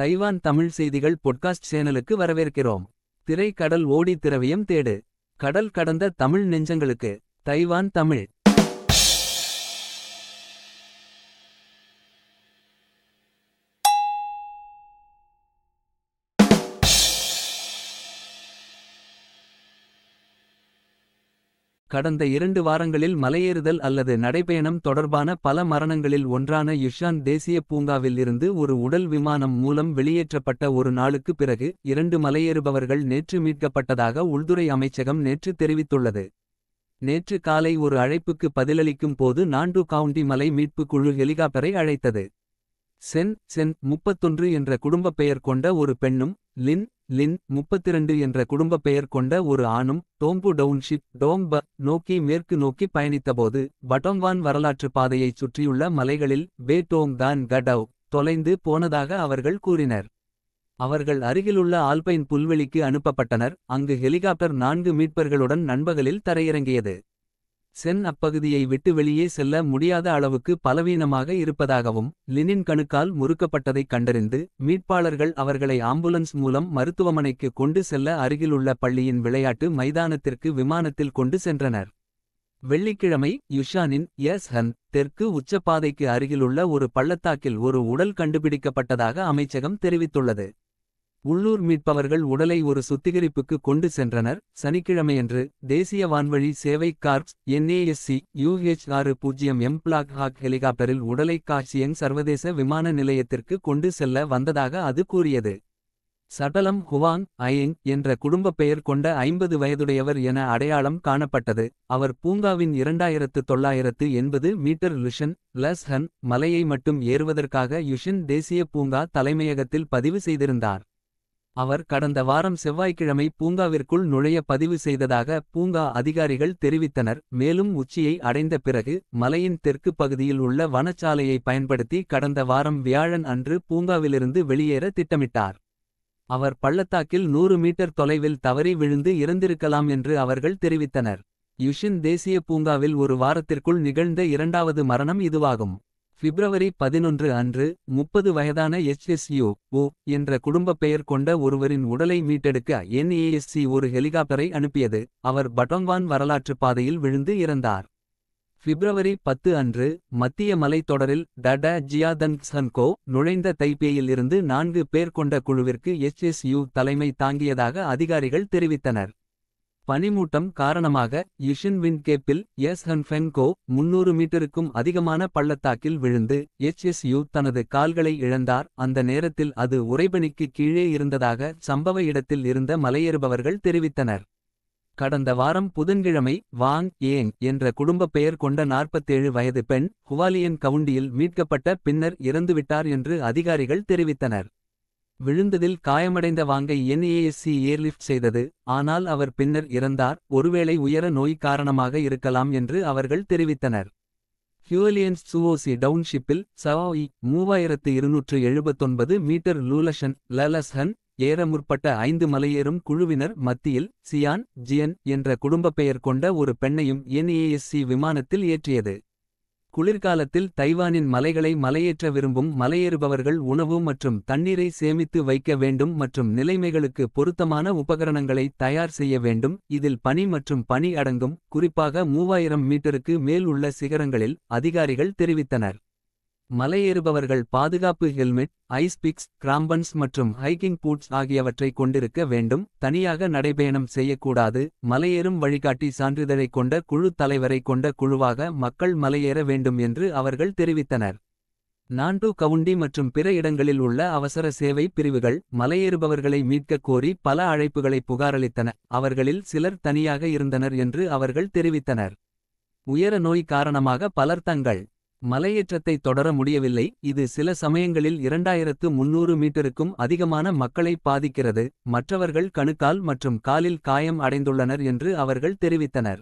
Taiwan Tamil செய்திகள் podcast சேனலுக்கு வரவேற்கிறோம். திரை கடல் ஓடி திரவியம் தேடு. கடல் கடந்த தமிழ் நெஞ்சங்களுக்கு. தைவான் தமிழ். கடந்த இரண்டு வாரங்களில் மலையேறுதல் அல்லது நடைபயணம் தொடர்பான பல மரணங்களில் ஒன்றான யுஷான் தேசிய பூங்காவில் இருந்து ஒரு உடல் விமானம் மூலம் வெளியேற்றப்பட்ட ஒரு நாளுக்கு பிறகு இரண்டு மலையேறுபவர்கள் நேற்று மீட்கப்பட்டதாக உள்துறை அமைச்சகம் நேற்று தெரிவித்துள்ளது. நேற்று காலை ஒரு அழைப்புக்கு பதிலளிக்கும் போது நான்டு கவுண்டி மலை மீட்பு குழு ஹெலிகாப்டரை அழைத்தது. சென் சென் முப்பத்தொன்று என்ற குடும்பப் பெயர் கொண்ட ஒரு பெண்ணும் லின் லின் முப்பத்திரண்டு என்ற குடும்பப் பெயர் கொண்ட ஒரு ஆணும் டோம்பு டவுன்ஷிப் டோம்ப நோக்கி மேற்கு நோக்கி பயணித்தபோது பட்டோங்வான் வரலாற்று பாதையைச் சுற்றியுள்ள மலைகளில் பே டோங் தான் கடவ் தொலைந்து போனதாக அவர்கள் கூறினர். அவர்கள் அருகிலுள்ள ஆல்பைன் புல்வெளிக்கு அனுப்பப்பட்டனர் அங்கு ஹெலிகாப்டர் நான்கு மீட்பர்களுடன் நண்பகலில் தரையிறங்கியது. சென் அப்பகுதியை விட்டு வெளியே செல்ல முடியாத அளவுக்கு பலவீனமாக இருப்பதாகவும் லினின் கணுக்கால் முறுக்கப்பட்டதைக் கண்டறிந்து மீட்பாளர்கள் அவர்களை ஆம்புலன்ஸ் மூலம் மருத்துவமனைக்கு கொண்டு செல்ல அருகிலுள்ள பள்ளியின் விளையாட்டு மைதானத்திற்கு விமானத்தில் கொண்டு சென்றனர். வெள்ளிக்கிழமை யுஷானின் எஸ் ஹன் தெற்கு உச்சப்பாதைக்கு அருகிலுள்ள ஒரு பள்ளத்தாக்கில் ஒரு உடல் கண்டுபிடிக்கப்பட்டதாக அமைச்சகம் தெரிவித்துள்ளது. உள்ளூர் மீட்பவர்கள் உடலை ஒரு சுத்திகரிப்புக்கு கொண்டு சென்றனர் சனிக்கிழமையன்று தேசிய வான்வழி சேவை கார்ப்ஸ் என்ஏஎஸ்சி யூஹெச் ஆறு பூஜ்ஜியம் எம் பிளாக் ஹாக் ஹெலிகாப்டரில் உடலை காட்சியங் சர்வதேச விமான நிலையத்திற்கு கொண்டு செல்ல வந்ததாக அது கூறியது. சடலம் ஹுவாங் அயங் என்ற குடும்பப் பெயர் கொண்ட ஐம்பது வயதுடையவர் என அடையாளம் காணப்பட்டது அவர் பூங்காவின் இரண்டாயிரத்து தொள்ளாயிரத்து எண்பது மீட்டர் லுஷன் லஸ் ஹன் மலையை மட்டும் ஏறுவதற்காக யுஷின் தேசிய பூங்கா தலைமையகத்தில் பதிவு செய்திருந்தார். அவர் கடந்த வாரம் செவ்வாய்க்கிழமை பூங்காவிற்குள் நுழைய பதிவு செய்ததாக பூங்கா அதிகாரிகள் தெரிவித்தனர் மேலும் உச்சியை அடைந்த பிறகு மலையின் தெற்கு பகுதியில் உள்ள வனச்சாலையை பயன்படுத்தி கடந்த வாரம் வியாழன் அன்று பூங்காவிலிருந்து வெளியேற திட்டமிட்டார். அவர் பள்ளத்தாக்கில் நூறு மீட்டர் தொலைவில் தவறி விழுந்து இறந்திருக்கலாம் என்று அவர்கள் தெரிவித்தனர். யுஷின் தேசிய பூங்காவில் ஒரு வாரத்திற்குள் நிகழ்ந்த இரண்டாவது மரணம் இதுவாகும். பிப்ரவரி பதினொன்று அன்று முப்பது வயதான எச்எஸ்யூ ஓ என்ற குடும்பப் பெயர் கொண்ட ஒருவரின் உடலை மீட்டெடுக்க என்ஏஎஸ்சி ஒரு ஹெலிகாப்டரை அனுப்பியது அவர் பட்டோங்வான் வரலாற்று பாதையில் விழுந்து இறந்தார். பிப்ரவரி பத்து அன்று மத்திய மலைத்தொடரில் டட ஜியாதன்சன்கோ நுழைந்த தைப்பேயில் இருந்து நான்கு பேர் கொண்ட குழுவிற்கு எச்எஸ்யூ தலைமை தாங்கியதாக அதிகாரிகள் தெரிவித்தனர். பனிமூட்டம் காரணமாக யுஷின்வின் கேப்பில் எஸ் ஹன்ஃபென்கோ முன்னூறு மீட்டருக்கும் அதிகமான பள்ளத்தாக்கில் விழுந்து எச்எஸ்யூ தனது கால்களை இழந்தார் அந்த நேரத்தில் அது உறைபனிக்கு கீழே இருந்ததாக சம்பவ இடத்தில் இருந்த மலையேறுபவர்கள் தெரிவித்தனர். கடந்த வாரம் புதன்கிழமை வாங் ஏங் என்ற குடும்பப் பெயர் கொண்ட நாற்பத்தேழு வயது பெண் ஹுவாலியன் கவுண்டியில் மீட்கப்பட்ட பின்னர் இறந்துவிட்டார் என்று அதிகாரிகள் தெரிவித்தனர். விழுந்ததில் காயமடைந்த வாங்கை என்ஏஎஸ்சி ஏர்லிஃப்ட் செய்தது ஆனால் அவர் பின்னர் இறந்தார் ஒருவேளை உயர நோய் காரணமாக இருக்கலாம் என்று அவர்கள் தெரிவித்தனர். ஹியூலியன்ஸ் சுவோசி டவுன்ஷிப்பில் சவாயி மூவாயிரத்து இருநூற்று எழுபத்தொன்பது மீட்டர் லூலஷன் லலஸ்ஹன் ஏற முற்பட்ட ஐந்து மலையேறும் குழுவினர் மத்தியில் சியான் ஜியன் என்ற குடும்பப் பெயர் கொண்ட ஒரு பெண்ணையும் என்ஏஎஸ்சி விமானத்தில் ஏற்றியது. குளிர்காலத்தில் தைவானின் மலைகளை மலையேற்ற விரும்பும் மலையேறுபவர்கள் உணவு மற்றும் தண்ணீரை சேமித்து வைக்க வேண்டும் மற்றும் நிலைமைகளுக்கு பொருத்தமான உபகரணங்களை தயார் செய்ய வேண்டும் இதில் பனி மற்றும் பனி அடங்கும் குறிப்பாக மூவாயிரம் மீட்டருக்கு மேல் உள்ள சிகரங்களில் அதிகாரிகள் தெரிவித்தனர். மலையேறுபவர்கள் பாதுகாப்பு ஹெல்மெட் ஐஸ் பிக்ஸ் கிராம்பன்ஸ் மற்றும் ஹைக்கிங் பூட்ஸ் ஆகியவற்றை கொண்டிருக்க வேண்டும் தனியாக நடைபயணம் செய்யக்கூடாது மலையேறும் வழிகாட்டி சான்றிதழைக் கொண்ட குழு தலைவரை கொண்ட குழுவாக மக்கள் மலையேற வேண்டும் என்று அவர்கள் தெரிவித்தனர். நான்டு கவுண்டி மற்றும் பிற இடங்களில் உள்ள அவசர சேவை பிரிவுகள் மலையேறுபவர்களை மீட்கக் கோரி பல அழைப்புகளை புகாரளித்தன அவர்களில் சிலர் தனியாக இருந்தனர் என்று அவர்கள் தெரிவித்தனர். உயர நோய் காரணமாக பலர் தங்கள் மலையேற்றத்தை தொடர முடியவில்லை இது சில சமயங்களில் இரண்டாயிரத்து முன்னூறு மீட்டருக்கும் அதிகமான மக்களை பாதிக்கிறது மற்றவர்கள் கணுக்கால் மற்றும் காலில் காயம் அடைந்துள்ளனர் என்று அவர்கள் தெரிவித்தனர்.